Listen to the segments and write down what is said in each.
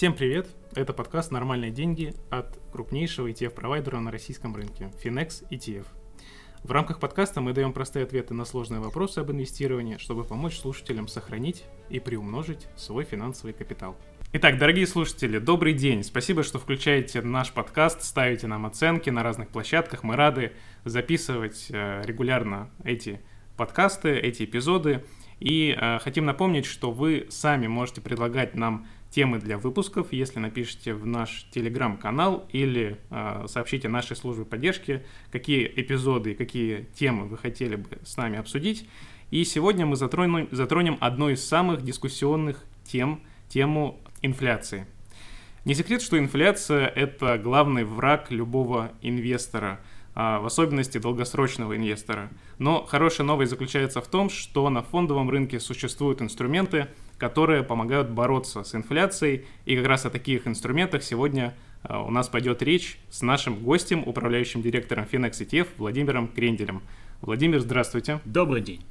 Всем привет! Это подкаст «Нормальные деньги» от крупнейшего ETF-провайдера на российском рынке – Finex ETF. В рамках подкаста мы даем простые ответы на сложные вопросы об инвестировании, чтобы помочь слушателям сохранить и приумножить свой финансовый капитал. Итак, дорогие слушатели, добрый день. Спасибо, что включаете наш подкаст, ставите нам оценки на разных площадках. Мы рады записывать э, регулярно эти подкасты, эти эпизоды. И э, хотим напомнить, что вы сами можете предлагать нам темы для выпусков, если напишите в наш телеграм-канал или э, сообщите нашей службе поддержки, какие эпизоды и какие темы вы хотели бы с нами обсудить. И сегодня мы затронем, затронем одну из самых дискуссионных тем, тему инфляции. Не секрет, что инфляция – это главный враг любого инвестора – а, в особенности долгосрочного инвестора. Но хорошая новость заключается в том, что на фондовом рынке существуют инструменты, которые помогают бороться с инфляцией, и как раз о таких инструментах сегодня а, у нас пойдет речь с нашим гостем, управляющим директором Finex ETF Владимиром Кренделем. Владимир, здравствуйте. Добрый день.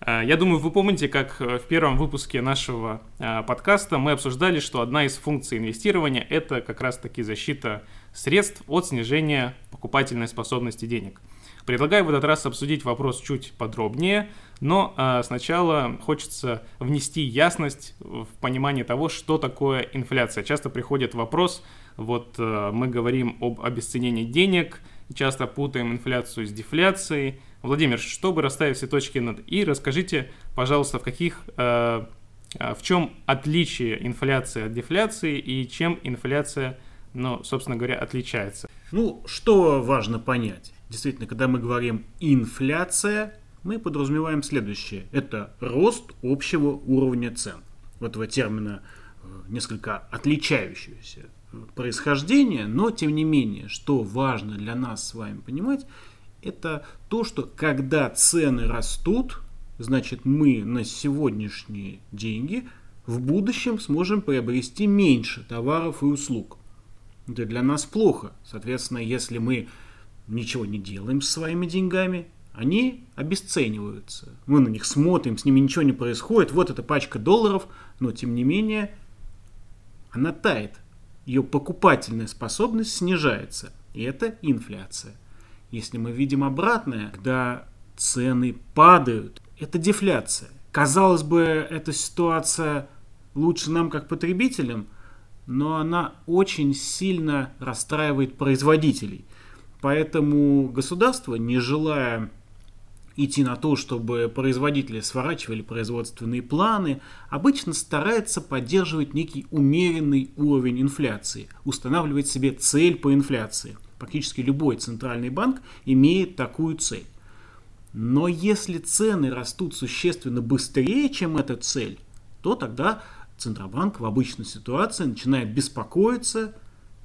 А, я думаю, вы помните, как в первом выпуске нашего подкаста мы обсуждали, что одна из функций инвестирования – это как раз-таки защита средств от снижения покупательной способности денег. Предлагаю в этот раз обсудить вопрос чуть подробнее, но э, сначала хочется внести ясность в понимание того, что такое инфляция. Часто приходит вопрос, вот э, мы говорим об обесценении денег, часто путаем инфляцию с дефляцией. Владимир, чтобы расставить все точки над «и», расскажите, пожалуйста, в каких э, в чем отличие инфляции от дефляции и чем инфляция но, собственно говоря, отличается. Ну, что важно понять? Действительно, когда мы говорим инфляция, мы подразумеваем следующее. Это рост общего уровня цен. Вот этого термина э, несколько отличающегося э, происхождения, но тем не менее, что важно для нас с вами понимать, это то, что когда цены растут, значит мы на сегодняшние деньги в будущем сможем приобрести меньше товаров и услуг это для нас плохо. Соответственно, если мы ничего не делаем с своими деньгами, они обесцениваются. Мы на них смотрим, с ними ничего не происходит. Вот эта пачка долларов, но тем не менее она тает. Ее покупательная способность снижается. И это инфляция. Если мы видим обратное, когда цены падают, это дефляция. Казалось бы, эта ситуация лучше нам как потребителям – но она очень сильно расстраивает производителей. Поэтому государство, не желая идти на то, чтобы производители сворачивали производственные планы, обычно старается поддерживать некий умеренный уровень инфляции, устанавливать себе цель по инфляции. Практически любой центральный банк имеет такую цель. Но если цены растут существенно быстрее, чем эта цель, то тогда Центробанк в обычной ситуации начинает беспокоиться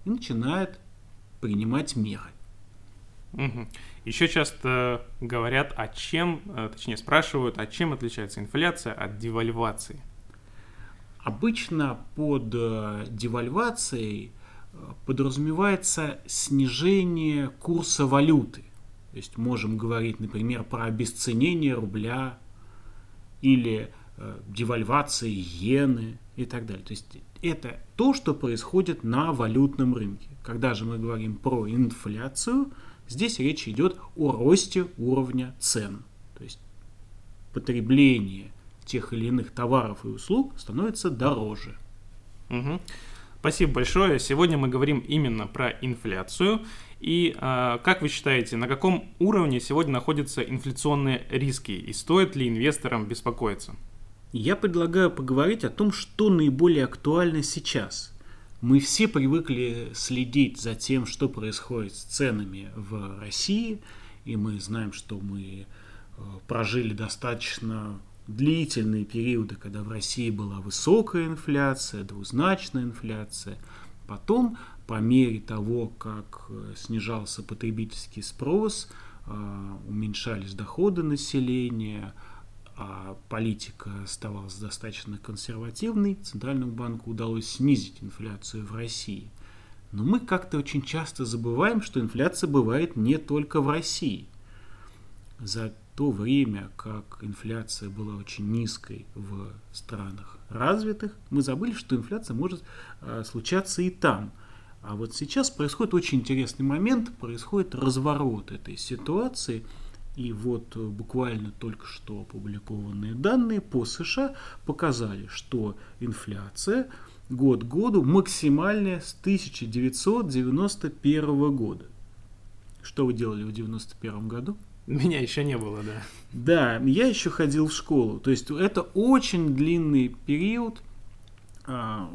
и начинает принимать меры. Угу. Еще часто говорят, о чем, э, точнее спрашивают, о чем отличается инфляция от девальвации. Обычно под э, девальвацией э, подразумевается снижение курса валюты. То есть можем говорить, например, про обесценение рубля или девальвации иены и так далее. То есть это то, что происходит на валютном рынке. Когда же мы говорим про инфляцию, здесь речь идет о росте уровня цен. То есть потребление тех или иных товаров и услуг становится дороже. Угу. Спасибо большое. Сегодня мы говорим именно про инфляцию. И э, как вы считаете, на каком уровне сегодня находятся инфляционные риски и стоит ли инвесторам беспокоиться? Я предлагаю поговорить о том, что наиболее актуально сейчас. Мы все привыкли следить за тем, что происходит с ценами в России, и мы знаем, что мы э, прожили достаточно длительные периоды, когда в России была высокая инфляция, двузначная инфляция. Потом, по мере того, как э, снижался потребительский спрос, э, уменьшались доходы населения, а политика оставалась достаточно консервативной, Центральному банку удалось снизить инфляцию в России. Но мы как-то очень часто забываем, что инфляция бывает не только в России. за то время, как инфляция была очень низкой в странах развитых, мы забыли, что инфляция может э, случаться и там. А вот сейчас происходит очень интересный момент, происходит разворот этой ситуации. И вот э, буквально только что опубликованные данные по США показали, что инфляция год к году максимальная с 1991 года. Что вы делали в 1991 году? Меня еще не было, да. Да, я еще ходил в школу. То есть это очень длинный период, а,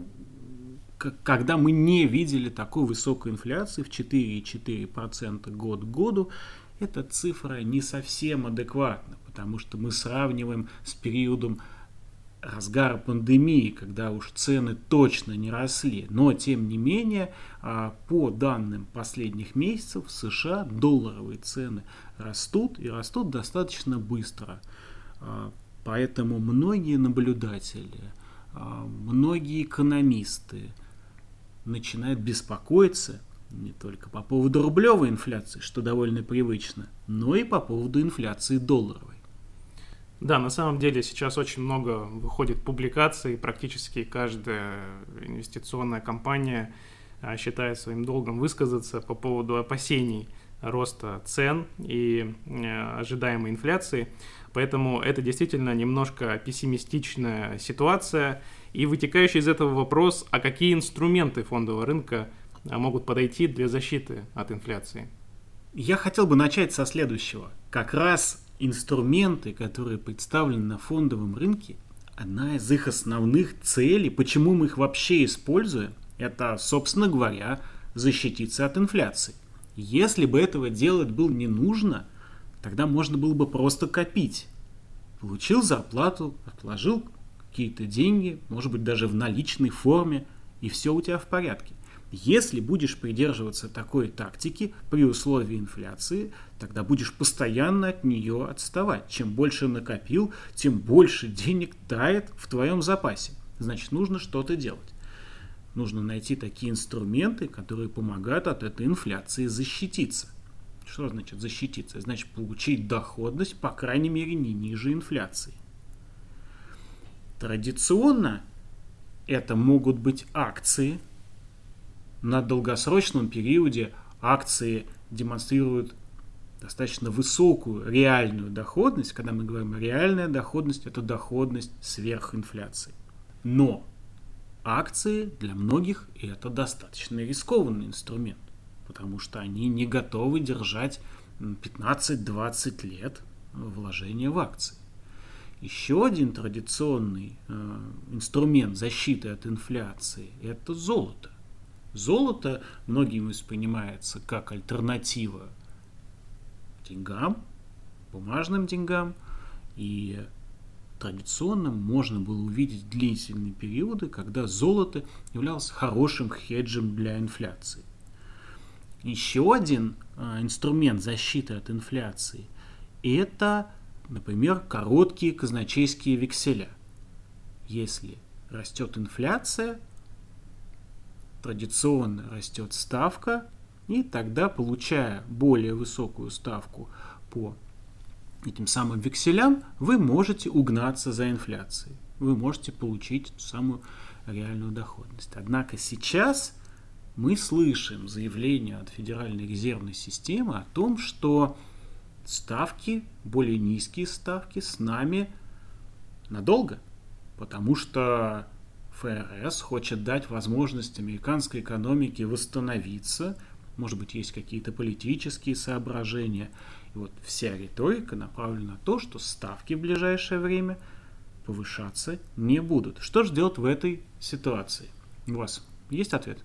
когда мы не видели такой высокой инфляции в 4,4% год к году. Эта цифра не совсем адекватна, потому что мы сравниваем с периодом разгара пандемии, когда уж цены точно не росли. Но, тем не менее, а, по данным последних месяцев в США долларовые цены растут и растут достаточно быстро. А, поэтому многие наблюдатели, а, многие экономисты начинают беспокоиться не только по поводу рублевой инфляции, что довольно привычно, но и по поводу инфляции долларовой. Да, на самом деле сейчас очень много выходит публикаций, практически каждая инвестиционная компания а, считает своим долгом высказаться по поводу опасений роста цен и э, ожидаемой инфляции. Поэтому это действительно немножко пессимистичная ситуация. И вытекающий из этого вопрос, а какие инструменты фондового рынка могут подойти для защиты от инфляции? Я хотел бы начать со следующего. Как раз инструменты, которые представлены на фондовом рынке, одна из их основных целей, почему мы их вообще используем, это, собственно говоря, защититься от инфляции. Если бы этого делать было не нужно, тогда можно было бы просто копить. Получил зарплату, отложил какие-то деньги, может быть даже в наличной форме, и все у тебя в порядке. Если будешь придерживаться такой тактики при условии инфляции, тогда будешь постоянно от нее отставать. Чем больше накопил, тем больше денег тает в твоем запасе. Значит, нужно что-то делать. Нужно найти такие инструменты, которые помогают от этой инфляции защититься. Что значит защититься? Значит, получить доходность, по крайней мере, не ниже инфляции. Традиционно это могут быть акции – на долгосрочном периоде акции демонстрируют достаточно высокую реальную доходность. Когда мы говорим реальная доходность, это доходность сверх инфляции. Но акции для многих это достаточно рискованный инструмент, потому что они не готовы держать 15-20 лет вложения в акции. Еще один традиционный э, инструмент защиты от инфляции – это золото. Золото многим воспринимается как альтернатива деньгам, бумажным деньгам, и традиционно можно было увидеть длительные периоды, когда золото являлось хорошим хеджем для инфляции. Еще один а, инструмент защиты от инфляции – это, например, короткие казначейские векселя. Если растет инфляция, традиционно растет ставка, и тогда, получая более высокую ставку по этим самым векселям, вы можете угнаться за инфляцией. Вы можете получить ту самую реальную доходность. Однако сейчас мы слышим заявление от Федеральной резервной системы о том, что ставки, более низкие ставки с нами надолго, потому что ФРС хочет дать возможность американской экономике восстановиться, может быть, есть какие-то политические соображения. И вот вся риторика направлена на то, что ставки в ближайшее время повышаться не будут. Что же делать в этой ситуации? У вас есть ответ?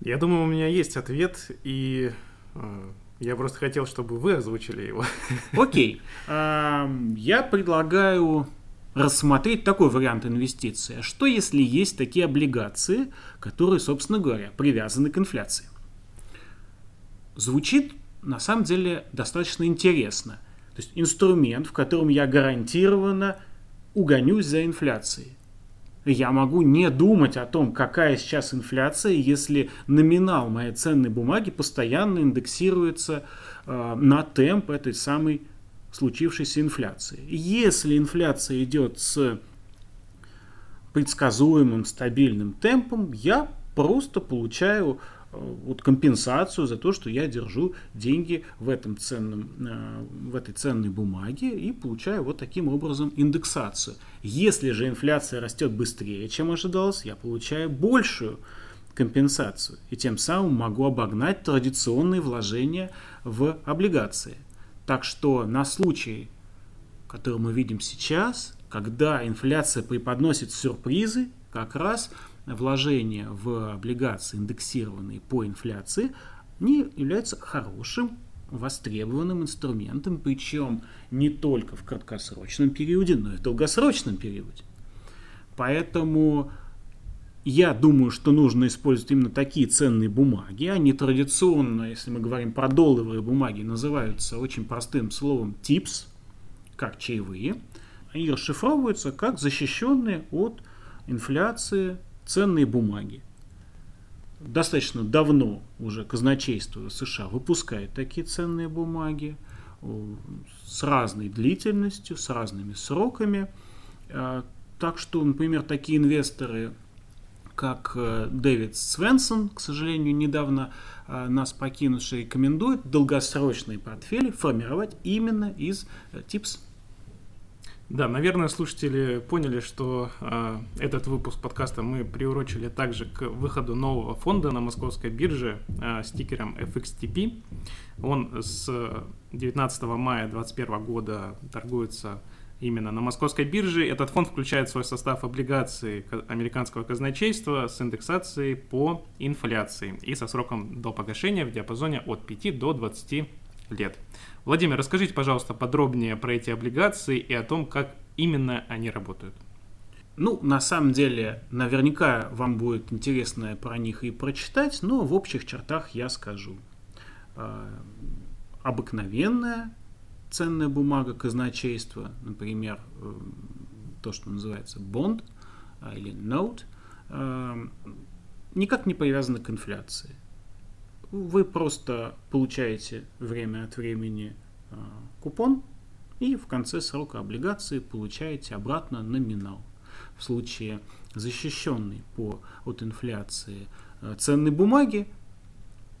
Я думаю, у меня есть ответ, и э, я просто хотел, чтобы вы озвучили его. Окей. Okay. Я предлагаю рассмотреть такой вариант инвестиции. А что если есть такие облигации, которые, собственно говоря, привязаны к инфляции? Звучит на самом деле достаточно интересно. То есть инструмент, в котором я гарантированно угонюсь за инфляцией. Я могу не думать о том, какая сейчас инфляция, если номинал моей ценной бумаги постоянно индексируется э, на темп этой самой случившейся инфляции. Если инфляция идет с предсказуемым стабильным темпом, я просто получаю э, вот компенсацию за то, что я держу деньги в, этом ценном, э, в этой ценной бумаге и получаю вот таким образом индексацию. Если же инфляция растет быстрее, чем ожидалось, я получаю большую компенсацию и тем самым могу обогнать традиционные вложения в облигации. Так что на случай, который мы видим сейчас, когда инфляция преподносит сюрпризы, как раз вложения в облигации, индексированные по инфляции, не являются хорошим востребованным инструментом, причем не только в краткосрочном периоде, но и в долгосрочном периоде. Поэтому я думаю, что нужно использовать именно такие ценные бумаги. Они традиционно, если мы говорим про долларовые бумаги, называются очень простым словом TIPS, как чаевые. Они расшифровываются как защищенные от инфляции ценные бумаги. Достаточно давно уже казначейство США выпускает такие ценные бумаги с разной длительностью, с разными сроками. А, так что, например, такие инвесторы, как э, Дэвид Свенсон, к сожалению, недавно а, нас покинувший, рекомендует долгосрочные портфели формировать именно из э, ТИПС да, наверное, слушатели поняли, что э, этот выпуск подкаста мы приурочили также к выходу нового фонда на московской бирже э, с тикером FXTP. Он с 19 мая 2021 года торгуется именно на московской бирже. Этот фонд включает в свой состав облигации американского казначейства с индексацией по инфляции и со сроком до погашения в диапазоне от 5 до 20 лет. Владимир, расскажите, пожалуйста, подробнее про эти облигации и о том, как именно они работают. Ну, на самом деле, наверняка вам будет интересно про них и прочитать, но в общих чертах я скажу. А, обыкновенная ценная бумага казначейства, например, э, то, что называется бонд а, или note, а, никак не привязана к инфляции вы просто получаете время от времени э, купон и в конце срока облигации получаете обратно номинал. В случае защищенной по, от инфляции э, ценной бумаги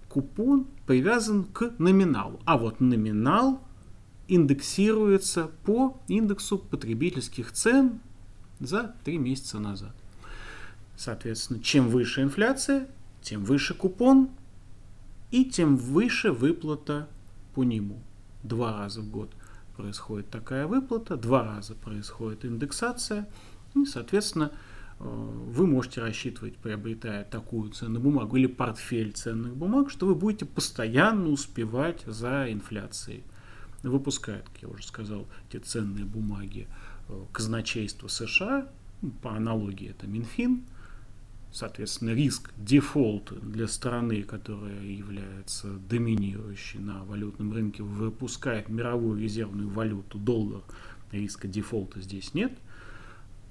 купон привязан к номиналу, а вот номинал индексируется по индексу потребительских цен за три месяца назад. Соответственно, чем выше инфляция, тем выше купон, и тем выше выплата по нему. Два раза в год происходит такая выплата, два раза происходит индексация, и, соответственно, э, вы можете рассчитывать, приобретая такую ценную бумагу или портфель ценных бумаг, что вы будете постоянно успевать за инфляцией. Выпускает, как я уже сказал, эти ценные бумаги э, казначейство США, по аналогии это Минфин, соответственно, риск дефолта для страны, которая является доминирующей на валютном рынке, выпускает мировую резервную валюту доллар, риска дефолта здесь нет.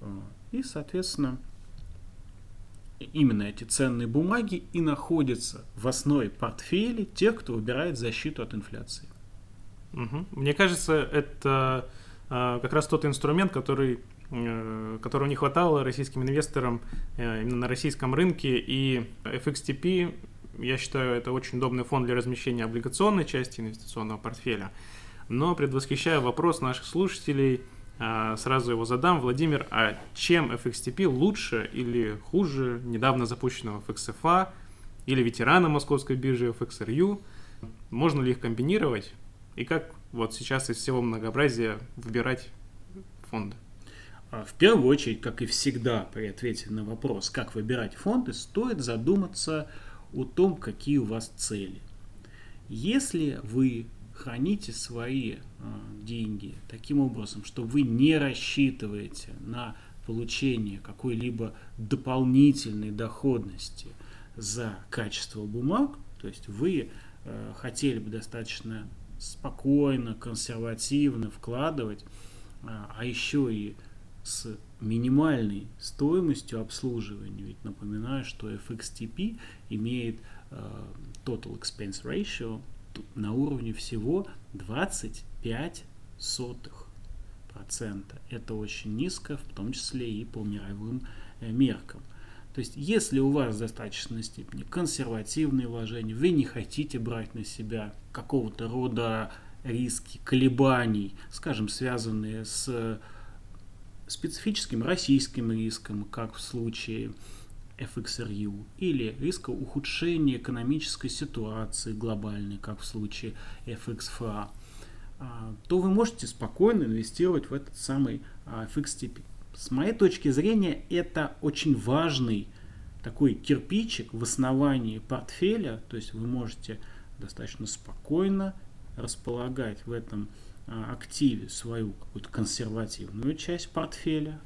А, и, соответственно, именно эти ценные бумаги и находятся в основе портфеля тех, кто выбирает защиту от инфляции. Угу. Мне кажется, это а, как раз тот инструмент, который Э, которого не хватало российским инвесторам э, именно на российском рынке. И FXTP, я считаю, это очень удобный фонд для размещения облигационной части инвестиционного портфеля. Но предвосхищая вопрос наших слушателей, э, сразу его задам. Владимир, а чем FXTP лучше или хуже недавно запущенного FXFA или ветерана московской биржи FXRU? Можно ли их комбинировать? И как вот сейчас из всего многообразия выбирать фонды? А в первую очередь, как и всегда при ответе на вопрос, как выбирать фонды, стоит задуматься о том, какие у вас цели. Если вы храните свои э, деньги таким образом, что вы не рассчитываете на получение какой-либо дополнительной доходности за качество бумаг, то есть вы э, хотели бы достаточно спокойно, консервативно вкладывать, э, а еще и с минимальной стоимостью обслуживания. Ведь напоминаю, что FXTP имеет э, Total Expense Ratio на уровне всего 25 сотых процента. Это очень низко, в том числе и по мировым э, меркам. То есть, если у вас в достаточной степени консервативные вложения, вы не хотите брать на себя какого-то рода риски, колебаний, скажем, связанные с специфическим российским риском, как в случае FXRU, или риска ухудшения экономической ситуации глобальной, как в случае FXFA, а, то вы можете спокойно инвестировать в этот самый FXTP. С моей точки зрения, это очень важный такой кирпичик в основании портфеля, то есть вы можете достаточно спокойно располагать в этом а, активе свою какую-то консервативную часть портфеля,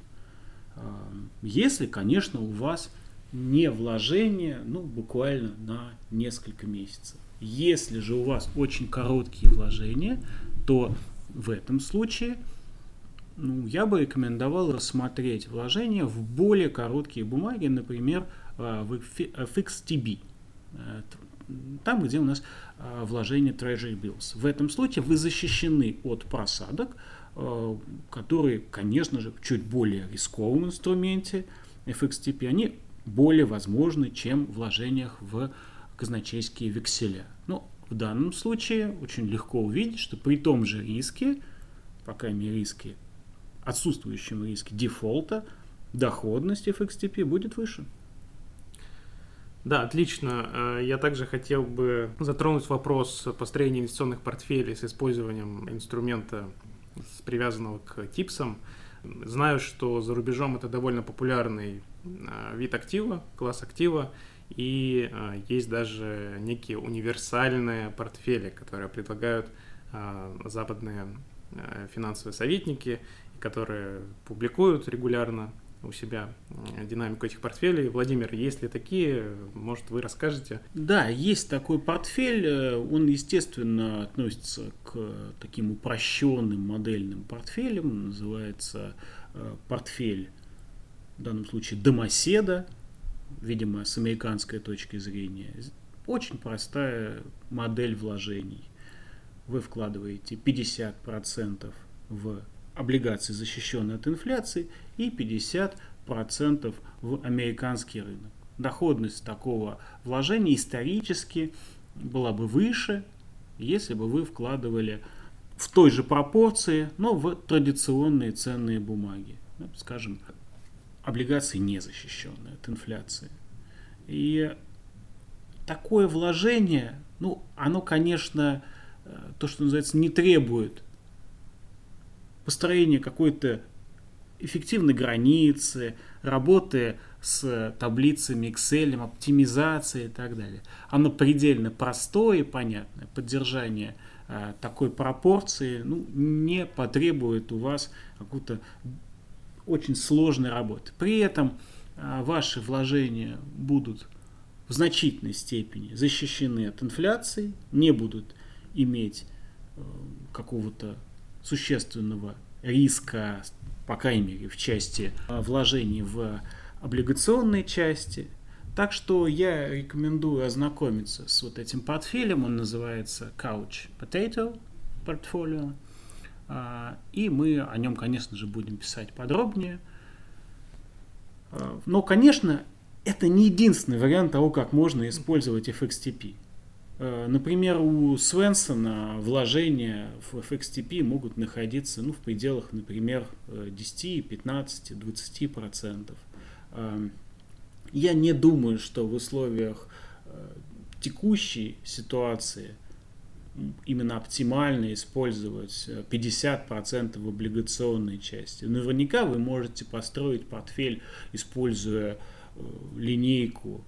если, конечно, у вас не вложение, ну, буквально на несколько месяцев. Если же у вас очень короткие вложения, то в этом случае ну, я бы рекомендовал рассмотреть вложения в более короткие бумаги, например, а, в FXTB, э, там, где у нас а, вложение Treasury Bills. В этом случае вы защищены от просадок, а, которые, конечно же, чуть более рисковом инструменте FXTP, они более возможны, чем вложениях в казначейские векселя. Но в данном случае очень легко увидеть, что при том же риске, по крайней мере риске, отсутствующем риске дефолта, доходность FXTP будет выше. Да, отлично. Э, я также хотел бы затронуть вопрос построения инвестиционных портфелей с использованием инструмента, привязанного к типсам. Знаю, что за рубежом это довольно популярный э, вид актива, класс актива, и э, есть даже некие универсальные портфели, которые предлагают западные финансовые советники, которые публикуют регулярно у себя динамику этих портфелей. Владимир, есть ли такие? Может, вы расскажете? Да, есть такой портфель. Э, он, естественно, относится к таким упрощенным модельным портфелям. Называется э, портфель, в данном случае, домоседа, видимо, с американской точки зрения. Очень простая модель вложений. Вы вкладываете 50% в облигаций, защищенные от инфляции, и 50% в американский рынок. Доходность такого вложения исторически была бы выше, если бы вы вкладывали в той же пропорции, но в традиционные ценные бумаги. Ну, скажем, облигации не защищенные от инфляции. И такое вложение, ну, оно, конечно, э, то, что называется, не требует построение какой-то эффективной границы, работы с таблицами Excel, оптимизации и так далее. Оно предельно простое и понятное. Поддержание э, такой пропорции ну, не потребует у вас какую-то очень сложной работы. При этом э, ваши вложения будут в значительной степени защищены от инфляции, не будут иметь э, какого-то существенного риска, по крайней мере, в части а, вложений в облигационной части. Так что я рекомендую ознакомиться с вот этим портфелем. Он называется Couch Potato Portfolio. А, и мы о нем, конечно же, будем писать подробнее. А, но, конечно, это не единственный вариант того, как можно использовать FXTP. Э, например, у Свенсона вложения в FXTP могут находиться ну, в пределах, например, 10, 15, 20 процентов. Эм, я не думаю, что в условиях э, текущей ситуации именно оптимально использовать 50% в облигационной части. Наверняка вы можете построить портфель, используя э, линейку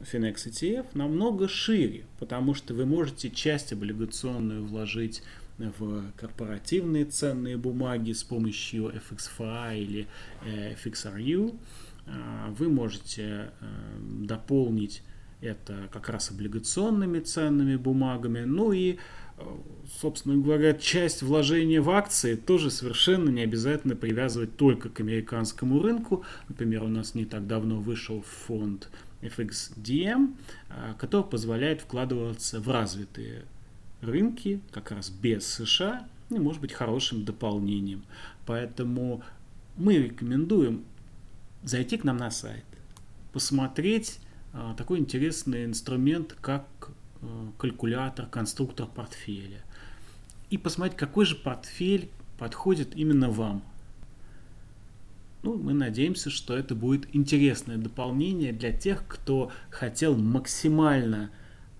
Finex ETF намного шире, потому что вы можете часть облигационную вложить в корпоративные ценные бумаги с помощью FXFI или э, FXRU. А, вы можете э, дополнить это как раз облигационными ценными бумагами. Ну и собственно говоря, часть вложения в акции тоже совершенно не обязательно привязывать только к американскому рынку. Например, у нас не так давно вышел фонд FXDM, а, который позволяет вкладываться в развитые рынки, как раз без США, и может быть хорошим дополнением. Поэтому мы рекомендуем зайти к нам на сайт, посмотреть а, такой интересный инструмент, как а, калькулятор, конструктор портфеля и посмотреть, какой же портфель подходит именно вам. Ну, мы надеемся, что это будет интересное дополнение для тех, кто хотел максимально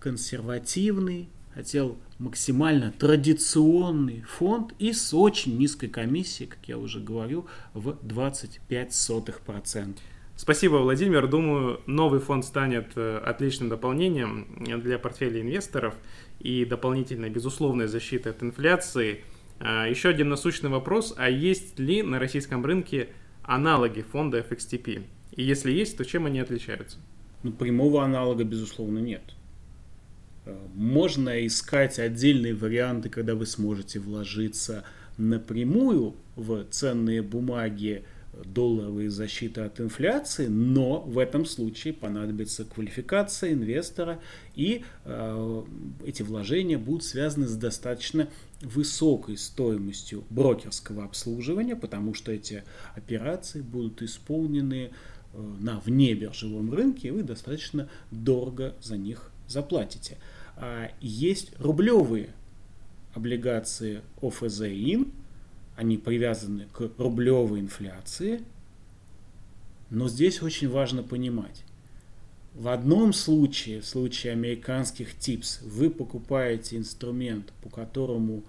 консервативный, хотел максимально традиционный фонд и с очень низкой комиссией, как я уже говорю, в 25%. Спасибо, Владимир. Думаю, новый фонд станет э, отличным дополнением для портфеля инвесторов и дополнительной безусловной защиты от инфляции. А, еще один насущный вопрос, а есть ли на российском рынке аналоги фонда FXTP? И если есть, то чем они отличаются? Ну, прямого аналога, безусловно, нет. Э, можно искать отдельные варианты, когда вы сможете вложиться напрямую в ценные бумаги, долларовые защиты от инфляции, но в этом случае понадобится квалификация инвестора, и э, эти вложения будут связаны с достаточно высокой стоимостью брокерского обслуживания, потому что эти операции будут исполнены э, на внебиржевом рынке, и вы достаточно дорого за них заплатите. А есть рублевые облигации ОФЗ-ИН, они привязаны к рублевой инфляции. Но здесь очень важно понимать, в одном случае, в случае американских ТИПС, вы покупаете инструмент, по которому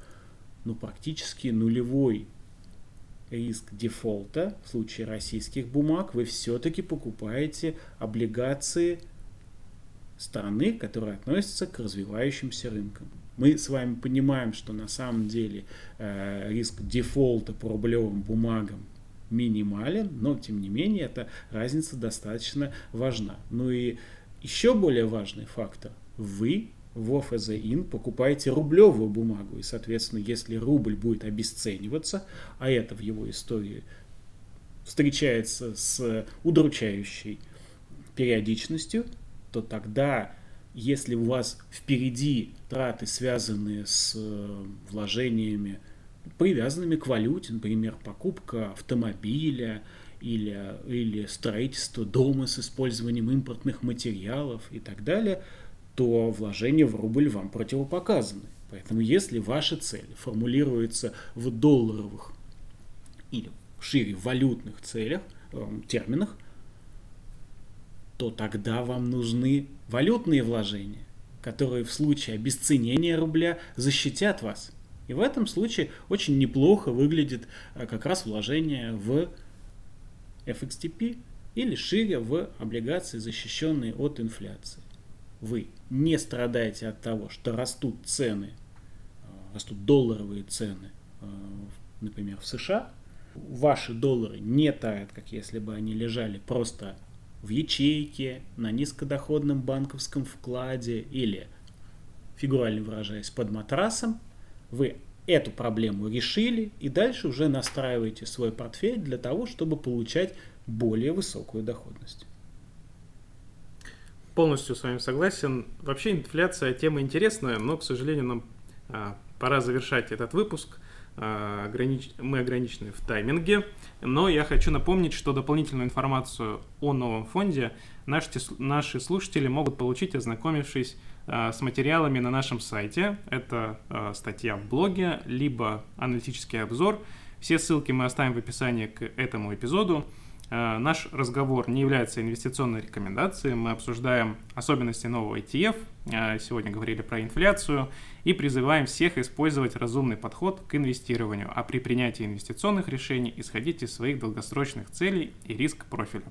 ну, практически нулевой риск дефолта. В случае российских бумаг вы все-таки покупаете облигации страны, которые относятся к развивающимся рынкам. Мы с вами понимаем, что на самом деле э, риск дефолта по рублевым бумагам минимален, но тем не менее эта разница достаточно важна. Ну и еще более важный фактор. Вы в ОФЗИН покупаете рублевую бумагу, и, соответственно, если рубль будет обесцениваться, а это в его истории встречается с удручающей периодичностью, то тогда если у вас впереди траты, связанные с э, вложениями, привязанными к валюте, например, покупка автомобиля или, или строительство дома с использованием импортных материалов и так далее, то вложения в рубль вам противопоказаны. Поэтому если ваша цель формулируется в долларовых или шире валютных целях, э, терминах, то тогда вам нужны валютные вложения, которые в случае обесценения рубля защитят вас. И в этом случае очень неплохо выглядит э, как раз вложение в FXTP или шире в облигации, защищенные от инфляции. Вы не страдаете от того, что растут цены, э, растут долларовые цены, э, например, в США. Ваши доллары не тают, как если бы они лежали просто в ячейке, на низкодоходном банковском вкладе или, фигурально выражаясь, под матрасом, вы эту проблему решили и дальше уже настраиваете свой портфель для того, чтобы получать более высокую доходность. Полностью с вами согласен. Вообще инфляция тема интересная, но, к сожалению, нам а, пора завершать этот выпуск. А, огранич... мы ограничены в тайминге, но я хочу напомнить, что дополнительную информацию о новом фонде наши, наши слушатели могут получить, ознакомившись а, с материалами на нашем сайте. Это а, статья в блоге, либо аналитический обзор. Все ссылки мы оставим в описании к этому эпизоду. Наш разговор не является инвестиционной рекомендацией. Мы обсуждаем особенности нового ETF. Сегодня говорили про инфляцию и призываем всех использовать разумный подход к инвестированию, а при принятии инвестиционных решений исходить из своих долгосрочных целей и риск профиля.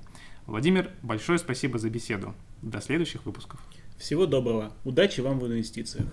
Владимир, большое спасибо за беседу. До следующих выпусков. Всего доброго. Удачи вам в инвестициях.